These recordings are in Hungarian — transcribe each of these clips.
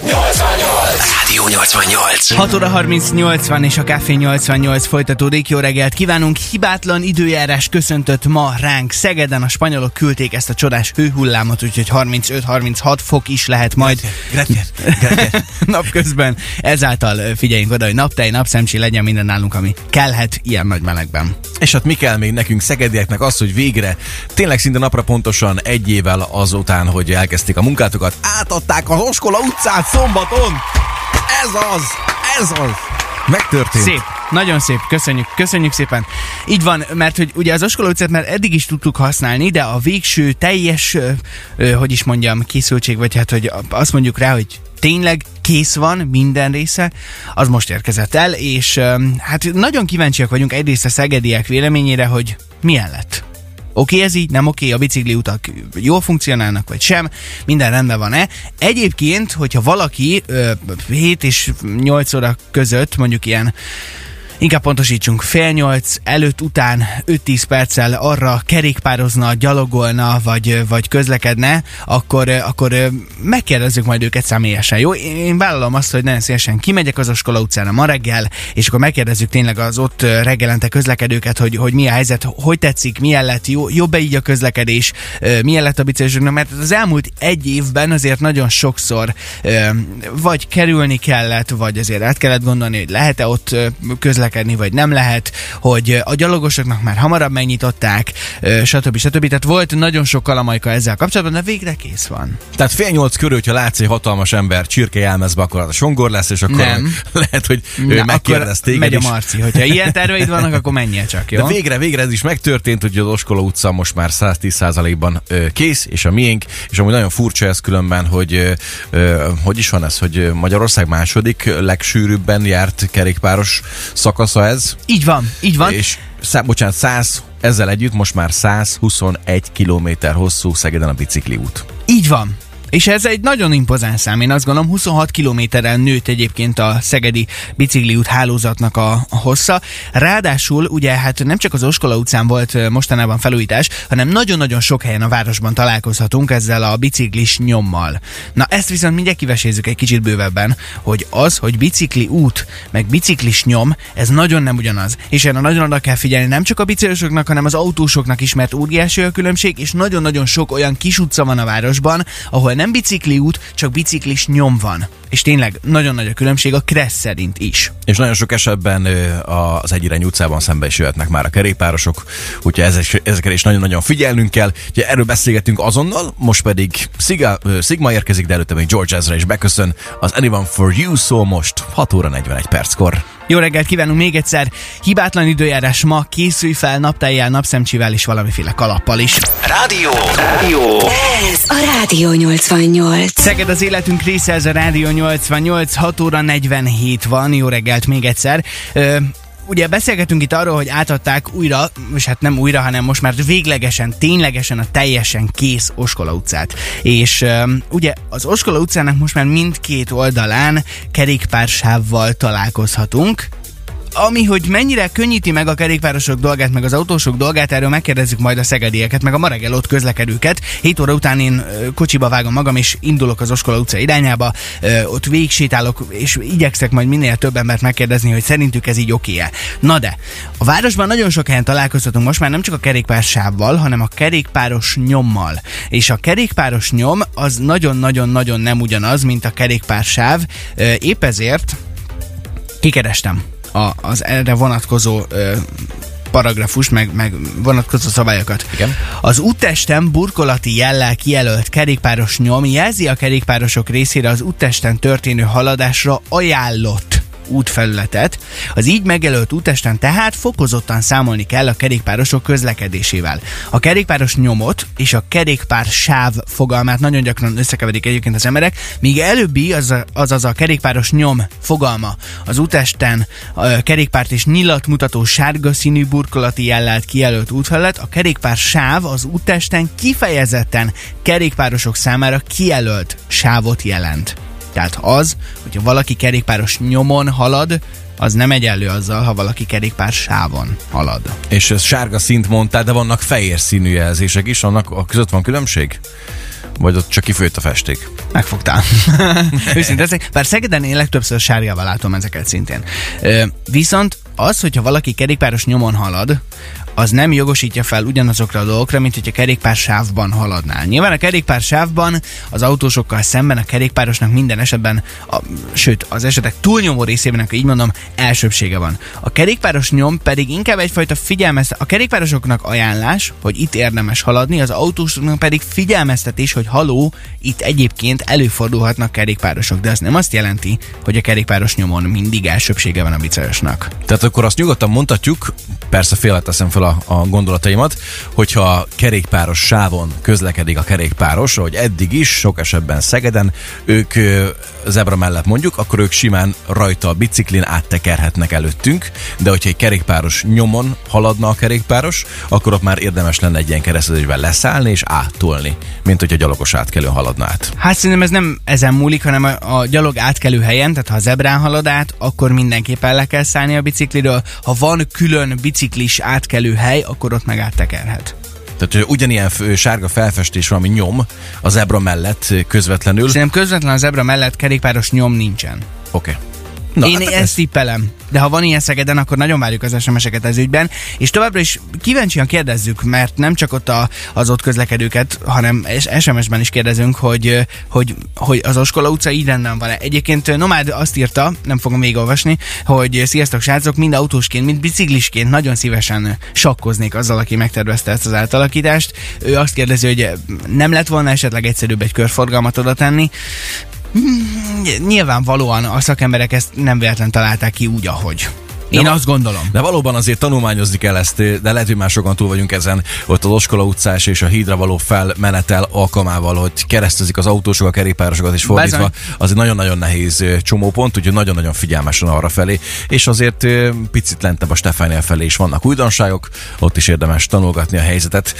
No es extraño Rádió 88. 6 óra 38 van és a Café 88 folytatódik. Jó reggelt kívánunk! Hibátlan időjárás köszöntött ma ránk Szegeden. A spanyolok küldték ezt a csodás hőhullámot, úgyhogy 35-36 fok is lehet majd Gracias. Gracias. napközben. Ezáltal figyeljünk oda, hogy naptej, napszemcsi legyen minden nálunk, ami kellhet ilyen nagy melegben. És hát mi kell még nekünk szegedieknek az, hogy végre, tényleg szinte napra pontosan egy évvel azután, hogy elkezdték a munkátokat, átadták az Oskola utcát szombaton! Ez az! Ez az! Megtörtént. Szép, nagyon szép, köszönjük, köszönjük szépen. Így van, mert hogy ugye az Oskola utcát már eddig is tudtuk használni, de a végső teljes, hogy is mondjam, készültség, vagy hát, hogy azt mondjuk rá, hogy tényleg kész van minden része, az most érkezett el, és hát nagyon kíváncsiak vagyunk egyrészt a szegediek véleményére, hogy milyen lett. Oké ez így, nem oké, a bicikliutak jól funkcionálnak, vagy sem, minden rendben van-e. Egyébként, hogyha valaki ö, 7 és 8 óra között, mondjuk ilyen Inkább pontosítsunk, fél nyolc előtt, után 5-10 perccel arra kerékpározna, gyalogolna, vagy, vagy közlekedne, akkor, akkor megkérdezzük majd őket személyesen. Jó, én vállalom azt, hogy nagyon szívesen kimegyek az Oskola utcára ma reggel, és akkor megkérdezzük tényleg az ott reggelente közlekedőket, hogy, hogy mi a helyzet, hogy tetszik, milyen lett, jó, jobb-e így a közlekedés, milyen lett a biciklisoknak, mert az elmúlt egy évben azért nagyon sokszor vagy kerülni kellett, vagy azért át kellett gondolni, hogy lehet-e ott közlekedni, közlekedni, vagy nem lehet, hogy a gyalogosoknak már hamarabb megnyitották, stb. stb. Tehát volt nagyon sok kalamajka ezzel kapcsolatban, de végre kész van. Tehát fél nyolc körül, hogyha látsz egy hatalmas ember csirke jelmezbe, akkor az a songor lesz, és akkor Nem. lehet, hogy Na, megkérdez téged megy a is. Marci, hogyha ilyen terveid vannak, akkor menjél csak, jó? De végre, végre ez is megtörtént, hogy az Oskola utca most már 110%-ban ö, kész, és a miénk, és amúgy nagyon furcsa ez különben, hogy hogy is van ez, hogy Magyarország második legsűrűbben járt kerékpáros szakasza ez, Így van, így van. és szá, bocsánat, 100, ezzel együtt most már 121 kilométer hosszú Szegeden a bicikliút. Így van. És ez egy nagyon impozáns szám, én azt gondolom, 26 kilométeren nőtt egyébként a Szegedi bicikliút hálózatnak a, hossza. Ráadásul ugye hát nem csak az Oskola utcán volt mostanában felújítás, hanem nagyon-nagyon sok helyen a városban találkozhatunk ezzel a biciklis nyommal. Na ezt viszont mindjárt kivesézzük egy kicsit bővebben, hogy az, hogy bicikli út, meg biciklis nyom, ez nagyon nem ugyanaz. És erre nagyon oda kell figyelni nem csak a biciklisoknak, hanem az autósoknak is, mert óriási a különbség, és nagyon-nagyon sok olyan kis utca van a városban, ahol nem bicikli út, csak biciklis nyom van. És tényleg nagyon nagy a különbség a Kressz szerint is. És nagyon sok esetben az egyirányú utcában szembe is jöhetnek már a kerékpárosok, úgyhogy ezek, ezekre is nagyon-nagyon figyelnünk kell. Ugye erről beszélgetünk azonnal, most pedig Siga, ö, Sigma érkezik, de előtte még George Ezra is beköszön. Az Anyone for You szól most 6 óra 41 perckor. Jó reggelt kívánunk még egyszer! Hibátlan időjárás ma, készülj fel naptájjel, napszemcsivel és valamiféle kalappal is. Rádió. Rádió. Ez a Rádió 88. Szeged az életünk része, ez a Rádió 88, 6 óra 47 van, jó reggelt még egyszer. Ö, Ugye beszélgetünk itt arról, hogy átadták újra, és hát nem újra, hanem most már véglegesen, ténylegesen a teljesen kész Oskola utcát. És um, ugye az Oskola utcának most már mindkét oldalán kerékpársávval találkozhatunk, ami, hogy mennyire könnyíti meg a kerékpárosok dolgát, meg az autósok dolgát, erről megkérdezzük majd a szegedieket, meg a ma reggel ott közlekedőket. 7 óra után én kocsiba vágom magam, és indulok az Oskola utca irányába, ott végsétálok, és igyekszek majd minél több embert megkérdezni, hogy szerintük ez így oké-e. Na de, a városban nagyon sok helyen találkozhatunk most már nem csak a kerékpársávval, hanem a kerékpáros nyommal. És a kerékpáros nyom az nagyon-nagyon-nagyon nem ugyanaz, mint a kerékpársáv. Épp ezért kikerestem a, az erre vonatkozó ö, paragrafus, meg, meg vonatkozó szabályokat. Igen. Az úttesten burkolati jellel kijelölt kerékpáros nyom jelzi a kerékpárosok részére az úttesten történő haladásra ajánlott útfelületet. Az így megjelölt útesten tehát fokozottan számolni kell a kerékpárosok közlekedésével. A kerékpáros nyomot és a kerékpár sáv fogalmát nagyon gyakran összekeverik egyébként az emberek, míg előbbi, az a, azaz a kerékpáros nyom fogalma az útesten a kerékpárt és nyilat mutató sárga színű burkolati jellelt kijelölt útfelület, a kerékpár sáv az útesten kifejezetten kerékpárosok számára kijelölt sávot jelent. Tehát az, hogyha valaki kerékpáros nyomon halad, az nem egyenlő azzal, ha valaki kerékpár sávon halad. És ez sárga szint mondtál, de vannak fehér színű jelzések is, annak a között van különbség? Vagy ott csak kifőtt a festék? Megfogtál. Őszintén, bár Szegeden én legtöbbször sárgával látom ezeket szintén. Viszont az, hogyha valaki kerékpáros nyomon halad, az nem jogosítja fel ugyanazokra a dolgokra, mint hogyha kerékpár sávban haladnál. Nyilván a kerékpár sávban az autósokkal szemben a kerékpárosnak minden esetben, a, sőt, az esetek túlnyomó részében, akkor így mondom, elsőbsége van. A kerékpáros nyom pedig inkább egyfajta figyelmeztet, a kerékpárosoknak ajánlás, hogy itt érdemes haladni, az autósoknak pedig figyelmeztetés, hogy haló, itt egyébként előfordulhatnak kerékpárosok, de ez nem azt jelenti, hogy a kerékpáros nyomon mindig elsőbsége van a bicajosnak. Tehát akkor azt nyugodtan mondhatjuk, persze félreteszem fel a, a gondolataimat, hogyha kerékpáros sávon közlekedik a kerékpáros, ahogy eddig is, sok esetben Szegeden, ők zebra mellett mondjuk, akkor ők simán rajta a biciklin áttekerhetnek előttünk, de hogyha egy kerékpáros nyomon haladna a kerékpáros, akkor ott már érdemes lenne egy ilyen keresztezésben leszállni és áttolni, mint hogy a gyalogos átkelő haladna át. Hát szerintem ez nem ezen múlik, hanem a, a gyalog átkelő helyen, tehát ha a zebrán halad át, akkor mindenképpen le kell szállni a bicikliről. Ha van külön biciklis átkelő hely, akkor ott meg áttekerhet. Tehát ugyanilyen sárga felfestés van, ami nyom a zebra mellett közvetlenül. Oké. Szerintem közvetlen a zebra mellett kerékpáros nyom nincsen. Okay. Na, Én hát ezt ez- tippelem. De ha van ilyen Szegeden, akkor nagyon várjuk az SMS-eket ez ügyben. És továbbra is kíváncsian kérdezzük, mert nem csak ott a, az ott közlekedőket, hanem SMS-ben is kérdezünk, hogy, hogy, hogy az Oskola utca így rendben van-e. Egyébként Nomád azt írta, nem fogom végigolvasni, hogy sziasztok srácok, mind autósként, mind biciklisként nagyon szívesen sakkoznék azzal, aki megtervezte ezt az átalakítást. Ő azt kérdezi, hogy nem lett volna esetleg egyszerűbb egy körforgalmat oda tenni. Nyilvánvalóan a szakemberek ezt nem véletlen találták ki úgy, ahogy. Én De- azt gondolom. De valóban azért tanulmányozni kell ezt, de lehet, hogy már sokan túl vagyunk ezen, ott az Oskola utcás és a hídra való felmenetel alkalmával, hogy keresztezik az autósok a kerékpárosokat és fordítva, Bizony. az egy nagyon-nagyon nehéz csomópont, úgyhogy nagyon-nagyon figyelmesen arra felé, és azért picit lentebb a Stefánél felé is vannak újdonságok, ott is érdemes tanulgatni a helyzetet.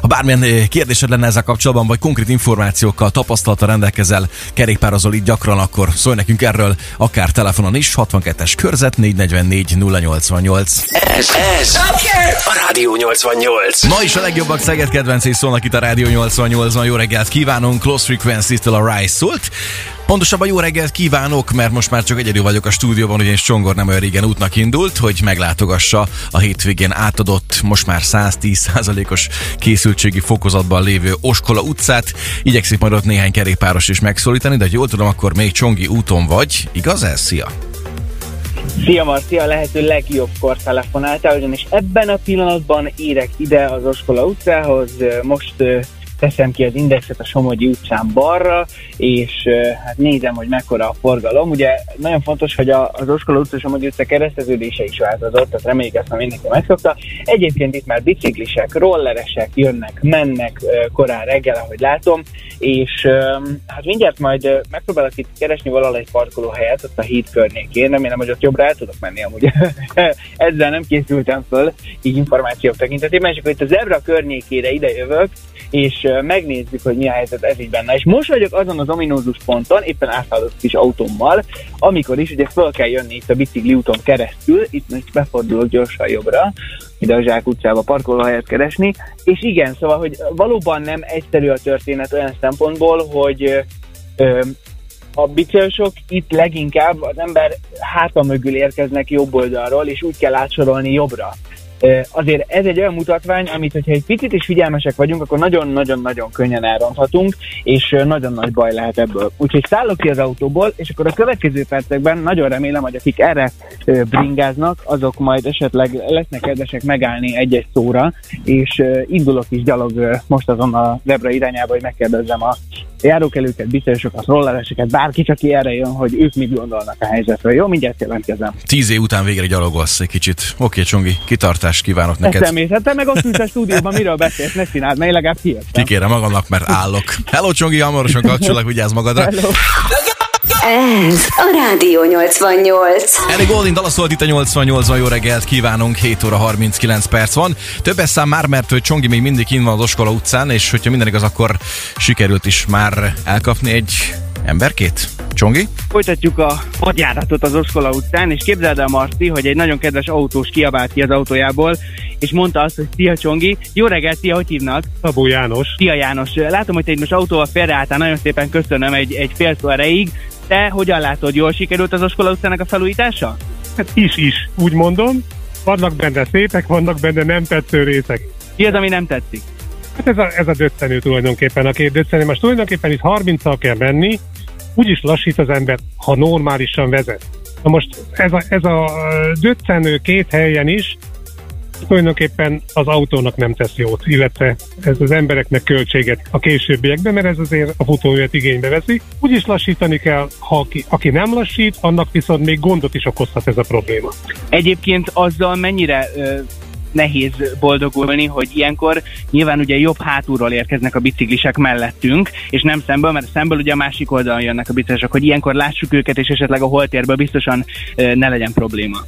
Ha bármilyen kérdésed lenne ezzel kapcsolatban, vagy konkrét információkkal, tapasztalata rendelkezel, kerékpározol itt gyakran, akkor szólj nekünk erről, akár telefonon is, 62-es körzet 444 088. Ez, ez a Rádió 88. Ma is a legjobbak Szeged kedvencé szólnak itt a Rádió 88-ban. Jó reggelt kívánunk, Close Frequencies-től a Rise szólt. Pontosabban jó reggelt kívánok, mert most már csak egyedül vagyok a stúdióban, ugyanis Csongor nem olyan régen útnak indult, hogy meglátogassa a hétvégén átadott, most már 110%-os készültségi fokozatban lévő Oskola utcát. Igyekszik majd ott néhány kerékpáros is megszólítani, de ha jól tudom, akkor még Csongi úton vagy. Igaz ez? Szia! Szia Marci, a lehető legjobbkor telefonáltál, ugyanis ebben a pillanatban érek ide az Oskola utcához, most teszem ki az indexet a Somogyi utcán balra, és hát nézem, hogy mekkora a forgalom. Ugye nagyon fontos, hogy a, az Oskola utca Somogyi utca kereszteződése is változott, tehát reméljük ezt már mindenki megszokta. Egyébként itt már biciklisek, rolleresek jönnek, mennek korán reggel, ahogy látom, és hát mindjárt majd megpróbálok itt keresni valahol egy parkolóhelyet ott a híd környékén, remélem, hogy ott jobbra el tudok menni amúgy. Ezzel nem készültem föl, így információk tekintetében, és akkor itt a zebra környékére ide jövök, és megnézzük, hogy mi a helyzet ez így benne. És most vagyok azon az ominózus ponton, éppen átszállok kis autómmal, amikor is ugye föl kell jönni itt a bicikli úton keresztül, itt most befordulok gyorsan jobbra, ide a Zsák utcába parkolóhelyet keresni, és igen, szóval, hogy valóban nem egyszerű a történet olyan szempontból, hogy ö, a bicajosok itt leginkább az ember háta mögül érkeznek jobb oldalról, és úgy kell átsorolni jobbra. Azért ez egy olyan mutatvány, amit, hogyha egy picit is figyelmesek vagyunk, akkor nagyon-nagyon-nagyon könnyen elronthatunk, és nagyon nagy baj lehet ebből. Úgyhogy szállok ki az autóból, és akkor a következő percekben nagyon remélem, hogy akik erre bringáznak, azok majd esetleg lesznek kedvesek megállni egy-egy szóra, és indulok is gyalog most azon a zebra irányába, hogy megkérdezzem a járókelőket, biztosokat, rollereseket, bárki csak ki erre jön, hogy ők mit gondolnak a helyzetről. Jó, mindjárt jelentkezem. Tíz év után végre gyalogolsz egy kicsit. Oké, Csongi, kitartást kívánok neked. te meg ott ülsz a stúdióban, miről beszélsz, ne csináld, mert legalább kijöttem. Kikérem magamnak, mert állok. Hello Csongi, hamarosan kapcsolak, vigyázz magadra. Hello. Ez a Rádió 88. Elég Goldin dalaszolt itt a 88-ban, jó reggelt kívánunk, 7 óra 39 perc van. Többes szám már, mert hogy Csongi még mindig kint van az Oskola utcán, és hogyha minden igaz, akkor sikerült is már elkapni egy emberkét. Csongi? Folytatjuk a hadjáratot az Oskola utcán, és képzeld el, Marci, hogy egy nagyon kedves autós kiabált ki az autójából, és mondta azt, hogy szia Csongi, jó reggel, szia, hogy hívnak? Szabó János. Szia János, látom, hogy te itt most autóval félreálltál, nagyon szépen köszönöm egy, egy fél szó erejéig. Te hogyan látod, jól sikerült az Oskola utcának a felújítása? Hát is is, úgy mondom. Vannak benne szépek, vannak benne nem tetsző részek. Mi az, ami nem tetszik? Hát ez a, ez a döccenő tulajdonképpen, a két döccenő. Most tulajdonképpen itt 30-al kell menni, úgyis lassít az ember, ha normálisan vezet. Na most ez a, ez a döccenő két helyen is tulajdonképpen az autónak nem tesz jót, illetve ez az embereknek költséget a későbbiekben, mert ez azért a futóművet igénybe veszi. Úgyis lassítani kell, ha aki, aki nem lassít, annak viszont még gondot is okozhat ez a probléma. Egyébként azzal mennyire ö, nehéz boldogulni, hogy ilyenkor nyilván ugye jobb hátulról érkeznek a biciklisek mellettünk, és nem szemből, mert szemből ugye a másik oldalon jönnek a biciklisek, hogy ilyenkor lássuk őket, és esetleg a holtérből biztosan ne legyen probléma.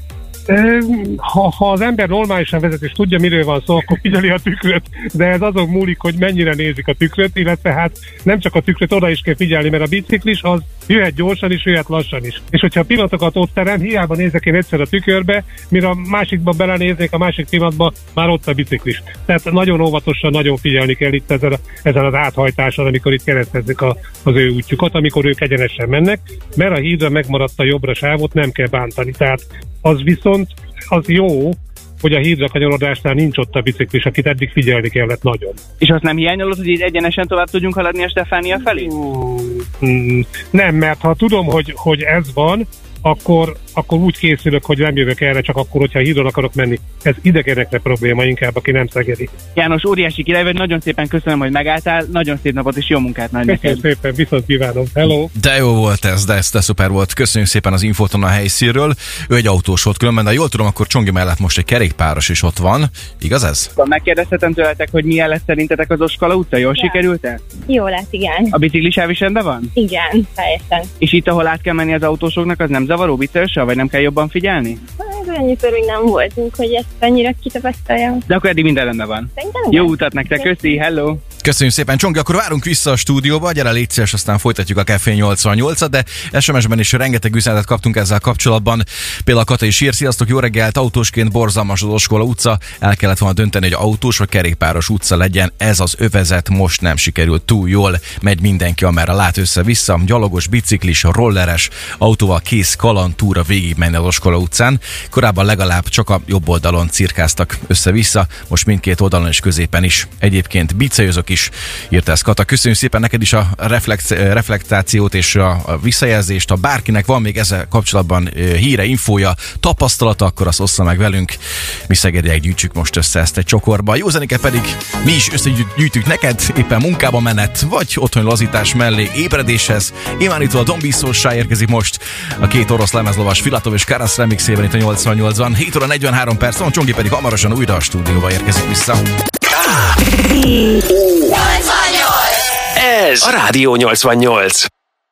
Ha, ha az ember normálisan vezet és tudja, miről van szó, akkor figyeli a tükröt, de ez azon múlik, hogy mennyire nézik a tükröt, illetve hát nem csak a tükröt, oda is kell figyelni, mert a biciklis az jöhet gyorsan is, jöhet lassan is. És hogyha a pillanatokat ott terem, hiába nézek én egyszer a tükörbe, mire a másikba belenéznék, a másik pillanatban már ott a biciklis. Tehát nagyon óvatosan, nagyon figyelni kell itt ezen, a, az áthajtáson, amikor itt keresztezik a, az ő útjukat, amikor ők egyenesen mennek, mert a hídra megmaradt a jobbra sávot, nem kell bántani. Tehát az viszont az jó, hogy a hídra kanyarodásnál nincs ott a biciklis, akit eddig figyelni kellett nagyon. És azt nem hiányolod, hogy így egyenesen tovább tudjunk haladni a Stefánia felé? Mm, nem, mert ha tudom, hogy, hogy ez van, akkor, akkor úgy készülök, hogy nem jövök erre, csak akkor, hogyha hídon akarok menni. Ez idegenekre probléma inkább, aki nem szegedi. János, óriási király vagy, nagyon szépen köszönöm, hogy megálltál, nagyon szép napot és jó munkát nagy Köszönöm neked. szépen, viszont kívánom. Hello! De jó volt ez, de ez de szuper volt. Köszönjük szépen az infót a helyszínről. Ő egy autós volt különben, de jól tudom, akkor Csongi mellett most egy kerékpáros is ott van. Igaz ez? Megkérdezhetem tőletek, hogy milyen lesz szerintetek az Oskala utca? Jól sikerült -e? Jó lesz, igen. A biciklisáv is rendben van? Igen, teljesen. És itt, ahol át kell menni az autósoknak, az nem zavaró viccesen, vagy nem kell jobban figyelni? Hát annyiszor még nem voltunk, hogy ezt annyira kitapasztaljam. De akkor eddig minden rendben van. Jó utat nektek, köszi, hello! Köszönjük szépen, Csongi, akkor várunk vissza a stúdióba, gyere légy szíves, aztán folytatjuk a Café 88-at, de SMS-ben is rengeteg üzenetet kaptunk ezzel kapcsolatban. Például Kata is ír, sziasztok, jó reggelt, autósként borzalmas az Oskola utca, el kellett volna dönteni, hogy autós vagy kerékpáros utca legyen, ez az övezet most nem sikerült túl jól, megy mindenki, amerre lát össze-vissza, gyalogos, biciklis, rolleres, autóval kész kalantúra végig menni az Oskola utcán. Korábban legalább csak a jobb oldalon cirkáztak össze-vissza, most mindkét oldalon és középen is. Egyébként is, írta ezt Kata. Köszönjük szépen neked is a reflex, reflektációt és a, visszajelzést. Ha bárkinek van még ezzel kapcsolatban ö, híre, infója, tapasztalata, akkor azt ossza meg velünk. Mi szegediek gyűjtsük most össze ezt egy csokorba. Jó zenéket pedig mi is összegyűjtjük neked, éppen munkába menet, vagy otthoni lazítás mellé ébredéshez. Imánitól a Dombiszósá érkezik most a két orosz lemezlovas Filatov és Karasz remixében itt a 88-ban. 7 óra 43 perc, Csongi pedig hamarosan újra a stúdióba érkezik vissza. Ez a Rádió 88.